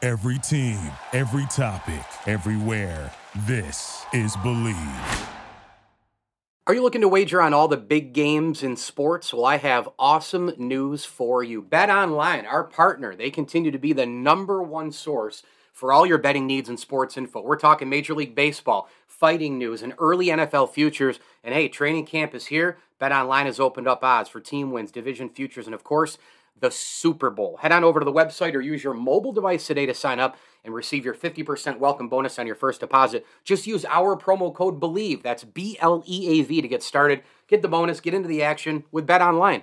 Every team, every topic, everywhere. This is Bleav. Are you looking to wager on all the big games in sports? Well, I have awesome news for you. Bet Online, our partner, they continue to be the number one source for all your betting needs and sports info. We're talking Major League Baseball, fighting news, and early NFL futures. And hey, training camp is here. Bet Online has opened up odds for team wins, division futures, and of course, the Super Bowl. Head on over to the website or use your mobile device today to sign up and receive your 50% welcome bonus on your first deposit. Just use our promo code BLEAV, that's B L E A V, to get started. Get the bonus, get into the action with Bet Online,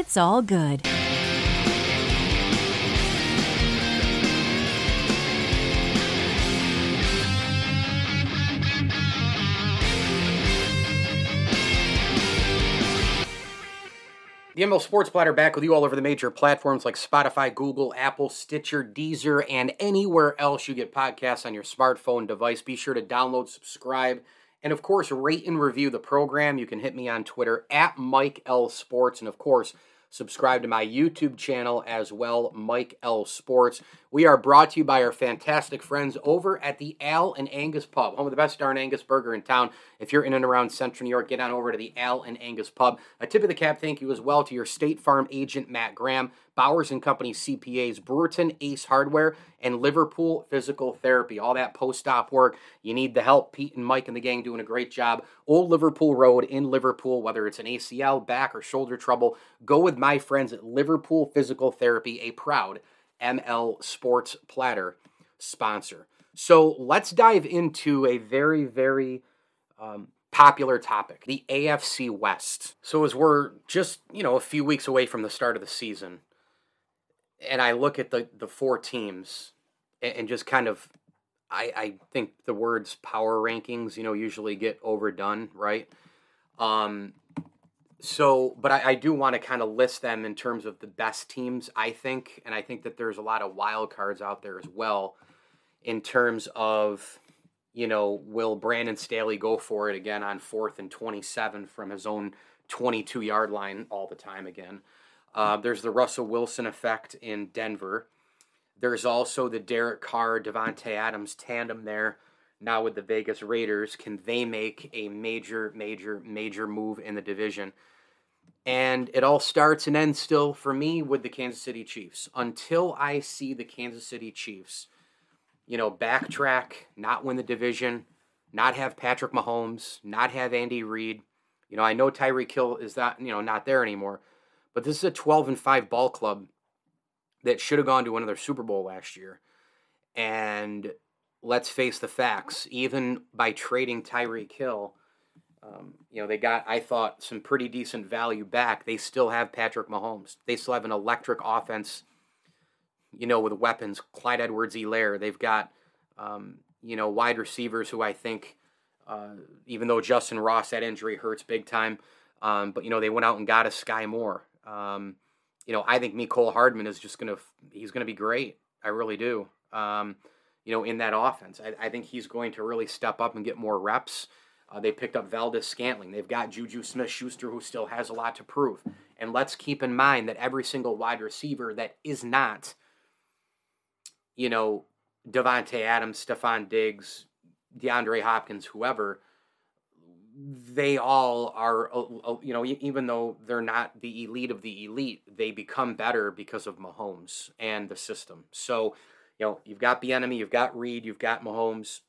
It's all good. The ML Sports Platter back with you all over the major platforms like Spotify, Google, Apple, Stitcher, Deezer, and anywhere else you get podcasts on your smartphone device. Be sure to download, subscribe, and of course, rate and review the program. You can hit me on Twitter at Mike L Sports, and of course, subscribe to my YouTube channel as well, Mike L Sports. We are brought to you by our fantastic friends over at the Al and Angus Pub, home of the best darn Angus burger in town. If you're in and around Central New York, get on over to the Al and Angus Pub. A tip of the cap thank you as well to your State Farm agent, Matt Graham, Bowers and Company CPAs, Brewerton Ace Hardware, and Liverpool Physical Therapy. All that post-op work. You need the help. Pete and Mike and the gang doing a great job. Old Liverpool Road in Liverpool, whether it's an ACL, back, or shoulder trouble, go with my friends at Liverpool Physical Therapy, a proud ML Sports Platter sponsor. So let's dive into a very, very um, popular topic the AFC West. So, as we're just, you know, a few weeks away from the start of the season, and I look at the, the four teams and, and just kind of, I, I think the words power rankings, you know, usually get overdone, right? Um, so, but I, I do want to kind of list them in terms of the best teams, I think. And I think that there's a lot of wild cards out there as well in terms of, you know, will Brandon Staley go for it again on fourth and 27 from his own 22 yard line all the time again? Uh, there's the Russell Wilson effect in Denver. There's also the Derek Carr, Davante Adams tandem there now with the Vegas Raiders. Can they make a major, major, major move in the division? And it all starts and ends still for me with the Kansas City Chiefs. Until I see the Kansas City Chiefs, you know, backtrack, not win the division, not have Patrick Mahomes, not have Andy Reid. You know, I know Tyreek Hill is that, you know, not there anymore. But this is a 12 and 5 ball club that should have gone to another Super Bowl last year. And let's face the facts, even by trading Tyreek Hill, um, you know, they got, I thought, some pretty decent value back. They still have Patrick Mahomes. They still have an electric offense, you know, with weapons. Clyde Edwards-Helaire. They've got, um, you know, wide receivers who I think, uh, even though Justyn Ross, that injury hurts big time, um, but, you know, they went out and got a Skyy Moore. Um, you know, I think Mecole Hardman is just to, he's to be great. I really do. Um, you know, in that offense. I, I, think he's going to really step up and get more reps. Uh, they picked up Valdes-Scantling. They've got Juju Smith Schuster, who still has a lot to prove. And let's keep in mind that every single wide receiver that is not, you know, Davante Adams, Stefon Diggs, DeAndre Hopkins, whoever, they all are, uh, uh, you know, even though they're not the elite of the elite, they become better because of Mahomes and the system. So, you know, you've got the enemy, you've got Reid, you've got Mahomes.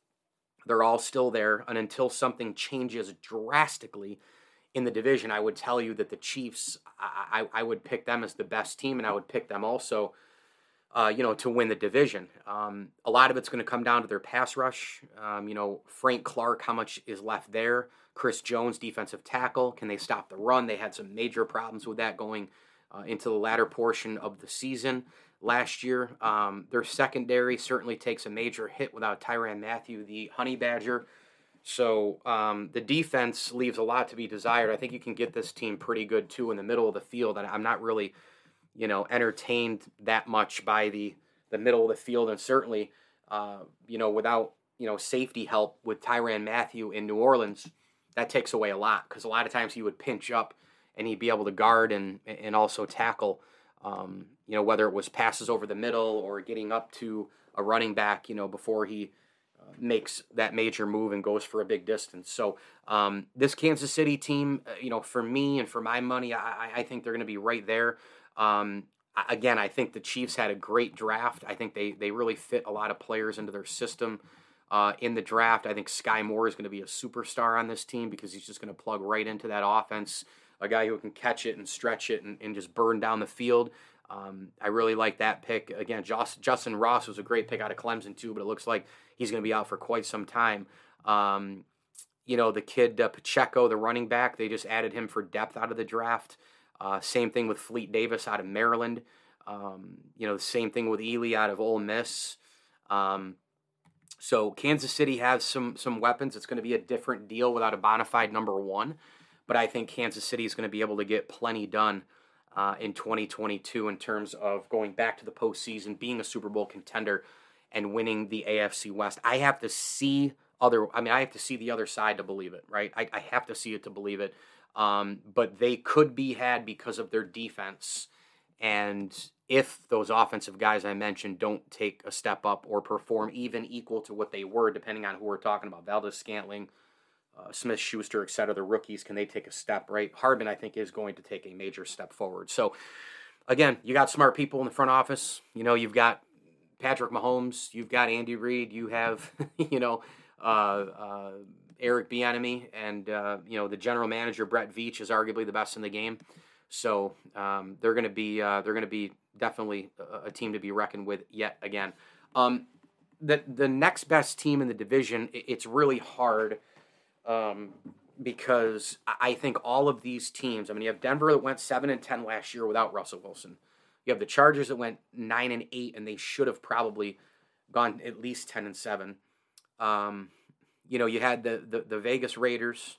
They're all still there. And until something changes drastically in the division, I would tell you that the Chiefs, I, I, would pick them as the best team, and I would pick them also, uh, you know, to win the division. Um, a lot of it's going to come down to their pass rush. Um, you know, Frank Clark, how much is left there? Chris Jones, defensive tackle. Can they stop the run? They had some major problems with that going uh, into the latter portion of the season last year. Um, their secondary certainly takes a major hit without Tyrann Mathieu, the Honey Badger. So um, the defense leaves a lot to be desired. I think you can get this team pretty good too in the middle of the field, and I'm not really, you know, entertained that much by the the middle of the field, and certainly, uh, you know, without you know safety help with Tyrann Mathieu in New Orleans, that takes away a lot because a lot of times he would pinch up and he'd be able to guard and and also tackle. Um, you know, whether it was passes over the middle or getting up to a running back, you know, before he uh, makes that major move and goes for a big distance. So um, this Kansas City team, uh, you know, for me and for my money, I, I think they're going to be right there. Um, again, I think the Chiefs had a great draft. I think they they really fit a lot of players into their system. Uh, in the draft, I think Skyy Moore is going to be a superstar on this team because he's just going to plug right into that offense. A guy who can catch it and stretch it and, and just burn down the field. Um, I really like that pick. Again, Justyn Ross was a great pick out of Clemson too, but it looks like he's going to be out for quite some time. Um, you know, the kid uh, Pacheco, the running back, they just added him for depth out of the draft. Uh, same thing with Fleet Davis out of Maryland. Um, you know, the same thing with Ealy out of Ole Miss. Um, so Kansas City has some some weapons. It's going to be a different deal without a bona fide number one, but I think Kansas City is going to be able to get plenty done uh, in 2022 in terms of going back to the postseason, being a Super Bowl contender, and winning the AFC West. I have to see other. I mean, I have to see the other side to believe it, right? I, I have to see it to believe it. Um, but they could be had because of their defense, and if those offensive guys I mentioned don't take a step up or perform even equal to what they were, depending on who we're talking about, Valdes-Scantling, uh, Smith Schuster, et cetera, the rookies, can they take a step, right? Hardman, I think, is going to take a major step forward. So, again, you got smart people in the front office. You know, you've got Patrick Mahomes, you've got Andy Reid, you have, you know, uh, uh, Eric Bieniemy, and, uh, you know, the general manager, Brett Veach, is arguably the best in the game. So um, they're going to be uh, they're going to be definitely a, a, team to be reckoned with yet again. Um, the the next best team in the division, it's really hard um, because I think all of these teams. I mean, you have Denver that went seven and ten last year without Russell Wilson. You have the Chargers that went nine and eight, and they should have probably gone at least ten and seven. Um, you know, you had the the, the Vegas Raiders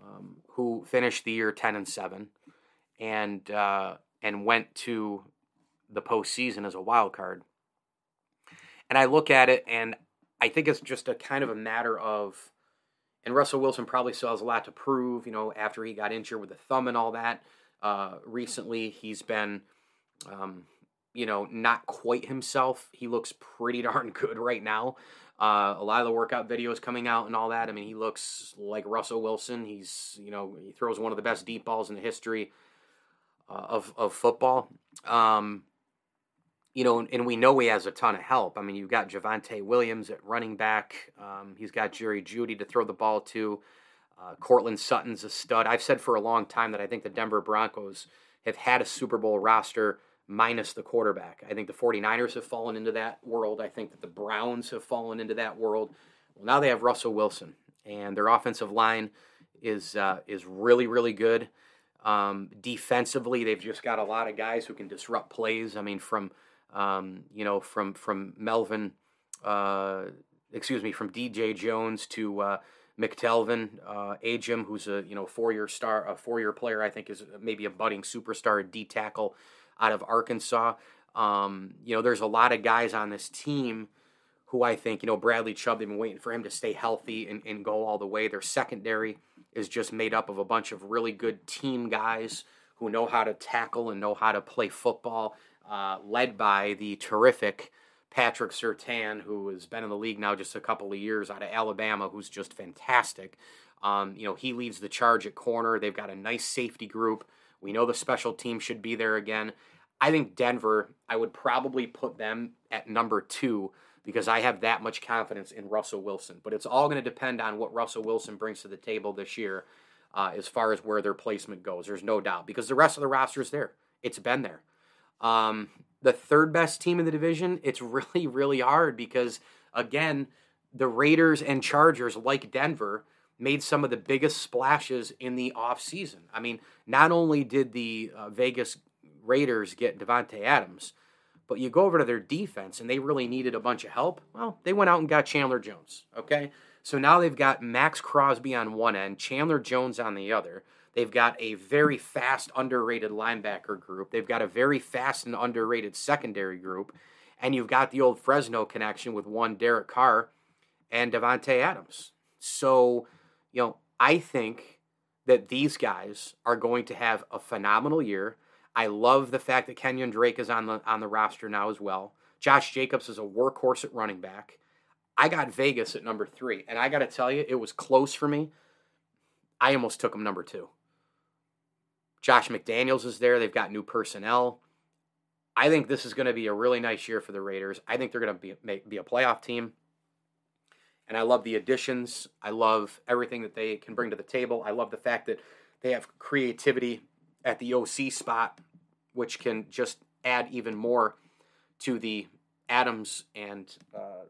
um, who finished the year ten and seven, and uh, and went to the postseason as a wild card. And I look at it, and I think it's just a kind of a matter of and Russell Wilson probably still has a lot to prove, you know, after he got injured with the thumb and all that. Uh, recently, he's been, um, you know, not quite himself. He looks pretty darn good right now. Uh, a lot of the workout videos coming out and all that. I mean, he looks like Russell Wilson. He's, you know, he throws one of the best deep balls in the history of of football. Um, you know, and we know he has a ton of help. I mean, you've got Javonte Williams at running back. Um, he's got Jerry Jeudy to throw the ball to. Uh, Courtland Sutton's a stud. I've said for a long time that I think the Denver Broncos have had a Super Bowl roster minus the quarterback. I think the 49ers have fallen into that world. I think that the Browns have fallen into that world. Well, now they have Russell Wilson, and their offensive line is uh, is really really good. Um, defensively, they've just got a lot of guys who can disrupt plays. I mean, from um, you know, from from Melvin, uh, excuse me, from DJ Jones to uh, McTelvin, uh, Agim, who's a you know four year star, a four year player, I think is maybe a budding superstar, D tackle out of Arkansas. Um, you know, there's a lot of guys on this team who I think, you know, Bradley Chubb, they've been waiting for him to stay healthy and, and go all the way. Their secondary is just made up of a bunch of really good team guys who know how to tackle and know how to play football uh, led by the terrific Patrick Surtain, who has been in the league now just a couple of years out of Alabama, who's just fantastic. Um, you know, he leads the charge at corner. They've got a nice safety group. We know the special team should be there again. I think Denver, I would probably put them at number two because I have that much confidence in Russell Wilson. But it's all going to depend on what Russell Wilson brings to the table this year uh, as far as where their placement goes. There's no doubt because the rest of the roster is there. It's been there. Um, the third best team in the division, it's really, really hard because, again, the Raiders and Chargers, like Denver, made some of the biggest splashes in the offseason. I mean, not only did the uh, Vegas Raiders get Davante Adams, but you go over to their defense and they really needed a bunch of help. Well, they went out and got Chandler Jones. Okay. So now they've got Maxx Crosby on one end, Chandler Jones on the other. They've got a very fast, underrated linebacker group. They've got a very fast and underrated secondary group. And you've got the old Fresno connection with one Derek Carr and Davante Adams. So, you know, I think that these guys are going to have a phenomenal year. I love the fact that Kenyon Drake is on the on the roster now as well. Josh Jacobs is a workhorse at running back. I got Vegas at number three, and I got to tell you, it was close for me. I almost took him number two. Josh McDaniels is there. They've got new personnel. I think this is going to be a really nice year for the Raiders. I think they're going to be be a playoff team. And I love the additions. I love everything that they can bring to the table. I love the fact that they have creativity at the OC spot, which can just add even more to the Adams and uh,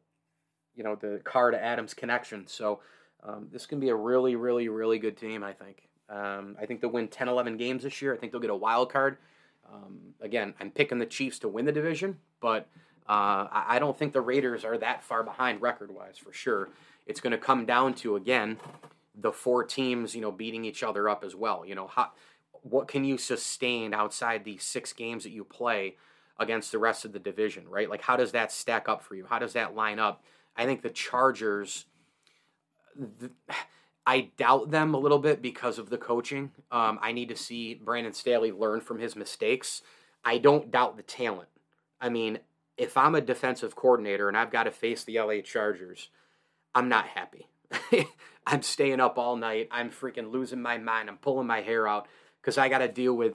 you know the Carr to Adams connection. So um, this can be a really, really, really good team. I think. Um, I think they'll win 10, 11 games this year. I think they'll get a wild card. Um, again, I'm picking the Chiefs to win the division, but uh, I don't think the Raiders are that far behind record wise for sure. It's going to come down to again the four teams, you know, beating each other up as well. You know, how what can you sustain outside these six games that you play against the rest of the division, right? Like, how does that stack up for you? How does that line up? I think the Chargers. The, I doubt them a little bit because of the coaching. Um, I need to see Brandon Staley learn from his mistakes. I don't doubt the talent. I mean, if I'm a defensive coordinator and I've got to face the LA Chargers, I'm not happy. I'm staying up all night. I'm freaking losing my mind. I'm pulling my hair out because I got to deal with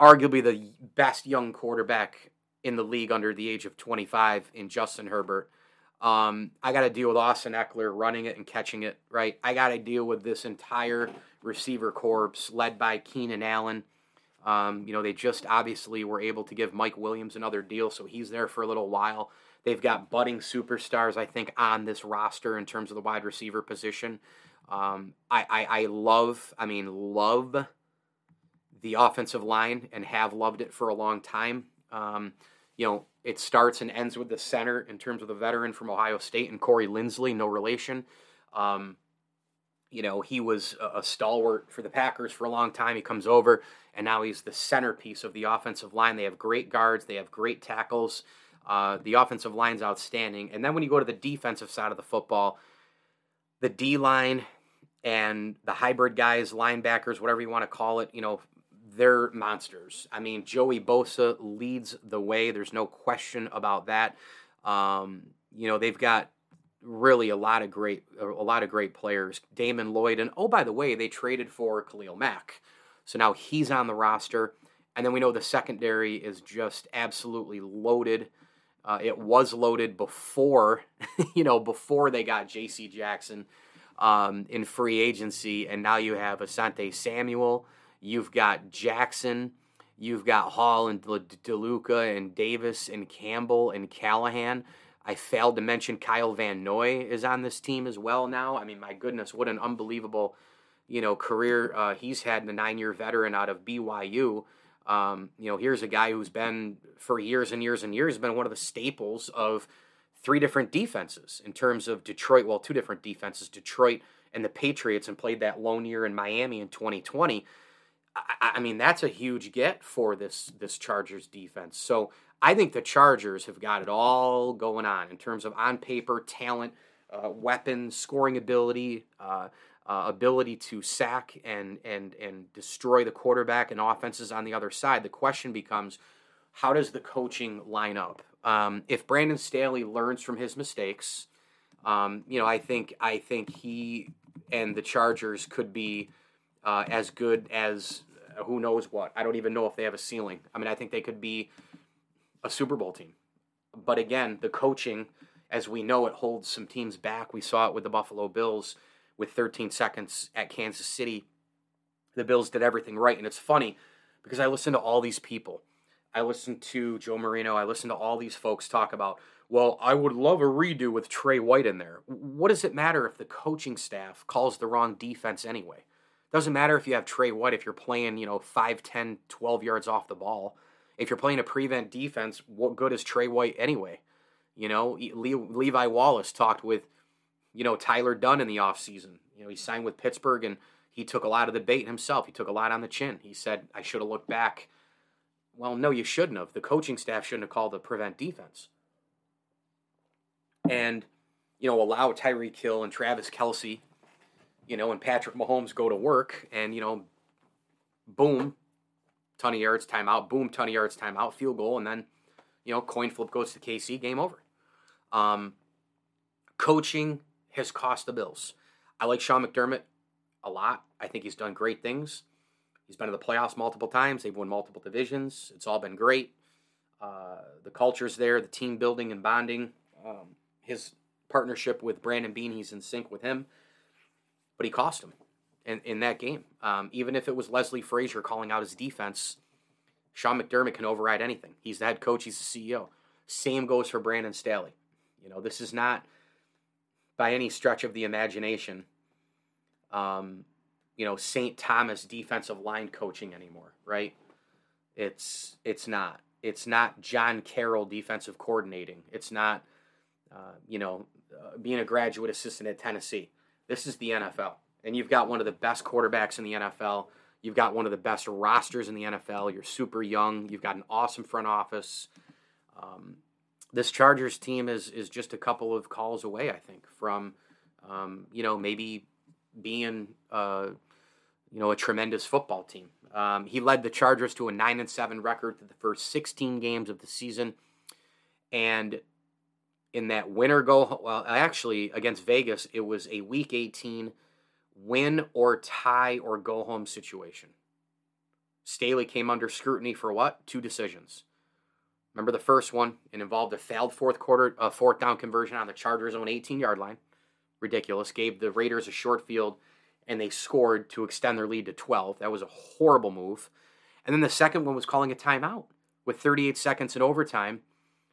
arguably the best young quarterback in the league under the age of 25 in Justin Herbert. Um, I got to deal with Austin Ekeler running it and catching it, right? I got to deal with this entire receiver corps led by Keenan Allen. Um, you know, they just obviously were able to give Mike Williams another deal, so he's there for a little while. They've got budding superstars, I think, on this roster in terms of the wide receiver position. Um, I, I, I love, I mean, love the offensive line and have loved it for a long time. Um, you know, it starts and ends with the center in terms of the veteran from Ohio State and Corey Linsley, no relation. Um, you know, he was a, stalwart for the Packers for a long time. He comes over, and now he's the centerpiece of the offensive line. They have great guards, they have great tackles. Uh, the offensive line's outstanding. And then when you go to the defensive side of the football, the D line and the hybrid guys, linebackers, whatever you want to call it, you know, they're monsters. I mean, Joey Bosa leads the way. There's no question about that. Um, you know, they've got really a lot of great a lot of great players. Damon Lloyd and oh by the way, they traded for Khalil Mack. So now he's on the roster. And then we know the secondary is just absolutely loaded. Uh, it was loaded before, you know, before they got J.C. Jackson um, in free agency, and now you have Asante Samuel, You've got Jackson. You've got Hall and DeLuca and Davis and Campbell and Callahan. I failed to mention Kyle Van Noy is on this team as well now. I mean, my goodness, what an unbelievable, you know, career uh, he's had. The nine-year veteran out of BYU. Um, you know, here's a guy who's been for years and years and years been one of the staples of three different defenses in terms of Detroit. Well, two different defenses, Detroit and the Patriots, and played that lone year in Miami in 2020. I, I mean, that's a huge get for this this Chargers defense. So I think the Chargers have got it all going on in terms of on paper talent, uh, weapons, scoring ability, uh, uh, ability to sack and and and destroy the quarterback and offenses on the other side. The question becomes, how does the coaching line up? Um, if Brandon Staley learns from his mistakes, um, you know, I think I think he and the Chargers could be uh, as good as uh, who knows what. I don't even know if they have a ceiling. I mean, I think they could be a Super Bowl team. But again, the coaching, as we know, it holds some teams back. We saw it with the Buffalo Bills with 13 seconds at Kansas City. The Bills did everything right. And it's funny because I listen to all these people. I listen to Joe Marino. I listen to all these folks talk about, well, I would love a redo with Trey White in there. What does it matter if the coaching staff calls the wrong defense anyway? Doesn't matter if you have Trey White if you're playing, you know, 5, 10, 12 yards off the ball. If you're playing a prevent defense, what good is Trey White anyway? You know, Le- Levi Wallace talked with, you know, Tyler Dunne in the offseason. You know, he signed with Pittsburgh and he took a lot of the bait himself. He took a lot on the chin. He said, I should have looked back. Well, no, you shouldn't have. The coaching staff shouldn't have called the prevent defense. And, you know, allow Tyreek Hill and Travis Kelce you know, and Patrick Mahomes go to work and, you know, boom, ton of yards, timeout, boom, ton of yards, timeout, field goal, and then, you know, coin flip goes to KC, game over. Um, coaching has cost the Bills. I like Sean McDermott a lot. I think he's done great things. He's been to the playoffs multiple times. They've won multiple divisions. It's all been great. Uh, the culture's there, the team building and bonding. Um, his partnership with Brandon Beane, he's in sync with him but he cost him in, in that game. Um, even if it was Leslie Frazier calling out his defense, Sean McDermott can override anything. He's the head coach, he's the CEO. Same goes for Brandon Staley. You know, this is not by any stretch of the imagination, um, you know, St. Thomas defensive line coaching anymore, right? It's it's not. It's not John Carroll defensive coordinating. It's not, uh, you know, uh, being a graduate assistant at Tennessee. This is the NFL. And you've got one of the best quarterbacks in the NFL. You've got one of the best rosters in the NFL. You're super young. You've got an awesome front office. Um, this Chargers team is is just a couple of calls away, I think, from um, you know maybe being uh, you know a tremendous football team. Um, he led the Chargers to a nine and seven record through the first 16 games of the season, and in that winner go well actually against Vegas it was a week 18 win or tie or go home situation. Staley came under scrutiny for what? Two decisions. Remember the first one? It involved a failed fourth quarter uh, fourth down conversion on the Chargers' own 18 yard line. Ridiculous. Gave the Raiders a short field and they scored to extend their lead to 12. That was a horrible move. And then the second one was calling a timeout with 38 seconds in overtime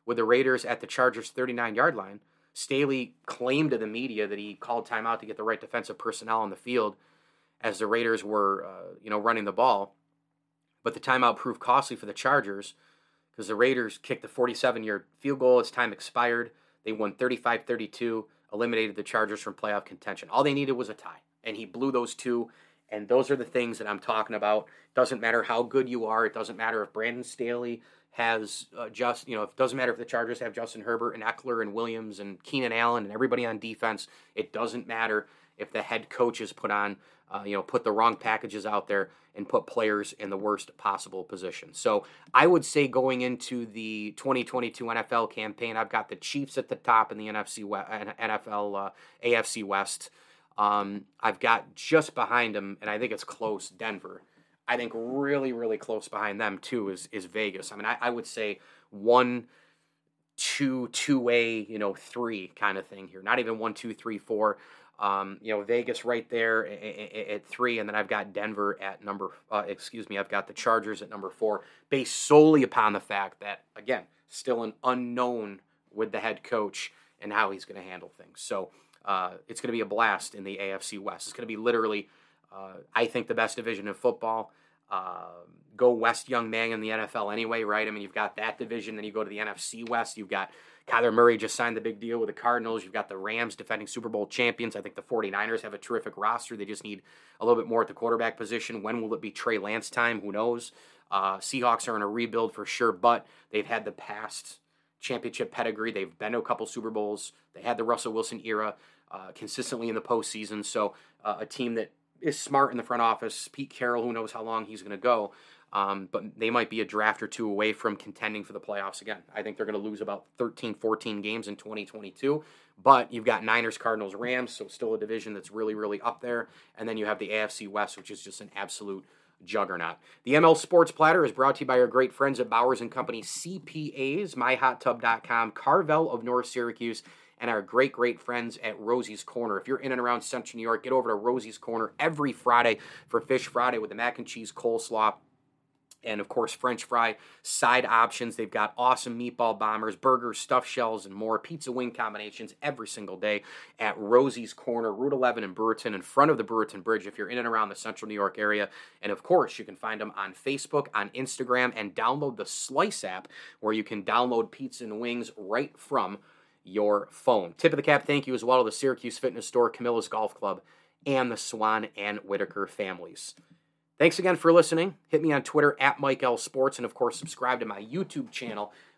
with the Raiders at the Chargers' 39 yard line. Staley claimed to the media that he called timeout to get the right defensive personnel on the field as the Raiders were, uh, you know, running the ball. But the timeout proved costly for the Chargers because the Raiders kicked the 47 yard field goal as time expired. They won 35 32, eliminated the Chargers from playoff contention. All they needed was a tie, and he blew those two. And those are the things that I'm talking about. Doesn't matter how good you are. It doesn't matter if Brandon Staley has uh, just you know it doesn't matter if the Chargers have Justin Herbert and Ekeler and Williams and Keenan Allen and everybody on defense. It doesn't matter if the head coaches put on uh, you know put the wrong packages out there and put players in the worst possible position. So I would say going into the 2022 NFL campaign, I've got the Chiefs at the top in the NFC NFL uh, AFC West. Um, I've got just behind them, and I think it's close, Denver. I think really, really close behind them too is is Vegas. I mean, I, I would say one, two, two A, you know, three kind of thing here. Not even one, two, three, four. Um, you know, Vegas right there at, three, and then I've got Denver at number. Uh, excuse me, I've got the Chargers at number four, based solely upon the fact that again, still an unknown with the head coach and how he's going to handle things. So uh, it's going to be a blast in the AFC West. It's going to be literally, uh, I think, the best division in football. Uh, go West, young man in the NFL anyway, right? I mean, you've got that division. Then you go to the NFC West. You've got Kyler Murray just signed the big deal with the Cardinals. You've got the Rams defending Super Bowl champions. I think the 49ers have a terrific roster. They just need a little bit more at the quarterback position. When will it be Trey Lance time? Who knows? Uh, Seahawks are in a rebuild for sure, but they've had the past championship pedigree. They've been to a couple Super Bowls. They had the Russell Wilson era uh, consistently in the postseason. So uh, a team that is smart in the front office. Pete Carroll, who knows how long he's going to go. Um, but they might be a draft or two away from contending for the playoffs again. I think they're going to lose about 13, 14 games in 2022. But you've got Niners, Cardinals, Rams, so still a division that's really, really up there. And then you have the AFC West, which is just an absolute juggernaut. The ML Sports Platter is brought to you by our great friends at Bowers and Company CPAs, myhottub.com, Carvel of North Syracuse, and our great, great friends at Rosie's Corner. If you're in and around Central New York, get over to Rosie's Corner every Friday for Fish Friday with the mac and cheese coleslaw and of course french fry side options. They've got awesome meatball bombers burgers stuffed shells and more. Pizza wing combinations every single day at rosie's corner route 11 in brewerton in front of the brewerton bridge if you're in and around the central new york area. And of course you can find them on facebook on instagram and download the slice app where you can download pizza and wings right from your phone. Tip of the cap thank you as well to the syracuse fitness store camilla's golf club and the swan and whitaker families Thanks again for listening. Hit me on Twitter at Mike L Sports, and of course, subscribe to my YouTube channel,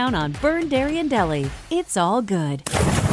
count on Byrne Dairy and Deli. It's all good.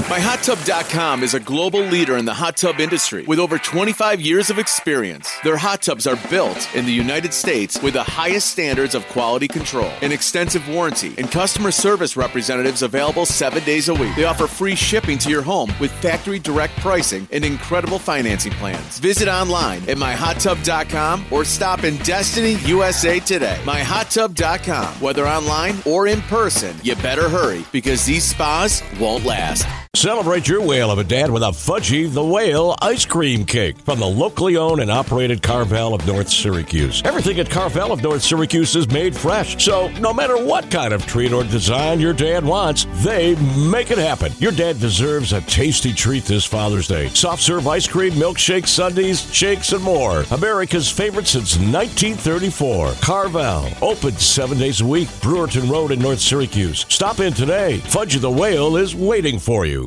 MyHotTub.com is a global leader in the hot tub industry with over 25 years of experience. Their hot tubs are built in the United States with the highest standards of quality control, an extensive warranty, and customer service representatives available seven days a week. They offer free shipping to your home with factory direct pricing and incredible financing plans. Visit online at MyHotTub.com or stop in Destiny, USA today. MyHotTub.com. Whether online or in person, you better hurry because these spas won't last. Celebrate your whale of a dad with a Fudgy the Whale ice cream cake from the locally owned and operated Carvel of North Syracuse. Everything at Carvel of North Syracuse is made fresh, so no matter what kind of treat or design your dad wants, they make it happen. Your dad deserves a tasty treat this Father's Day. Soft serve ice cream, milkshakes, sundaes, shakes, and more. America's favorite since 1934. Carvel, open seven days a week, Brewerton Road in North Syracuse. Stop in today. Fudgy the Whale is waiting for you.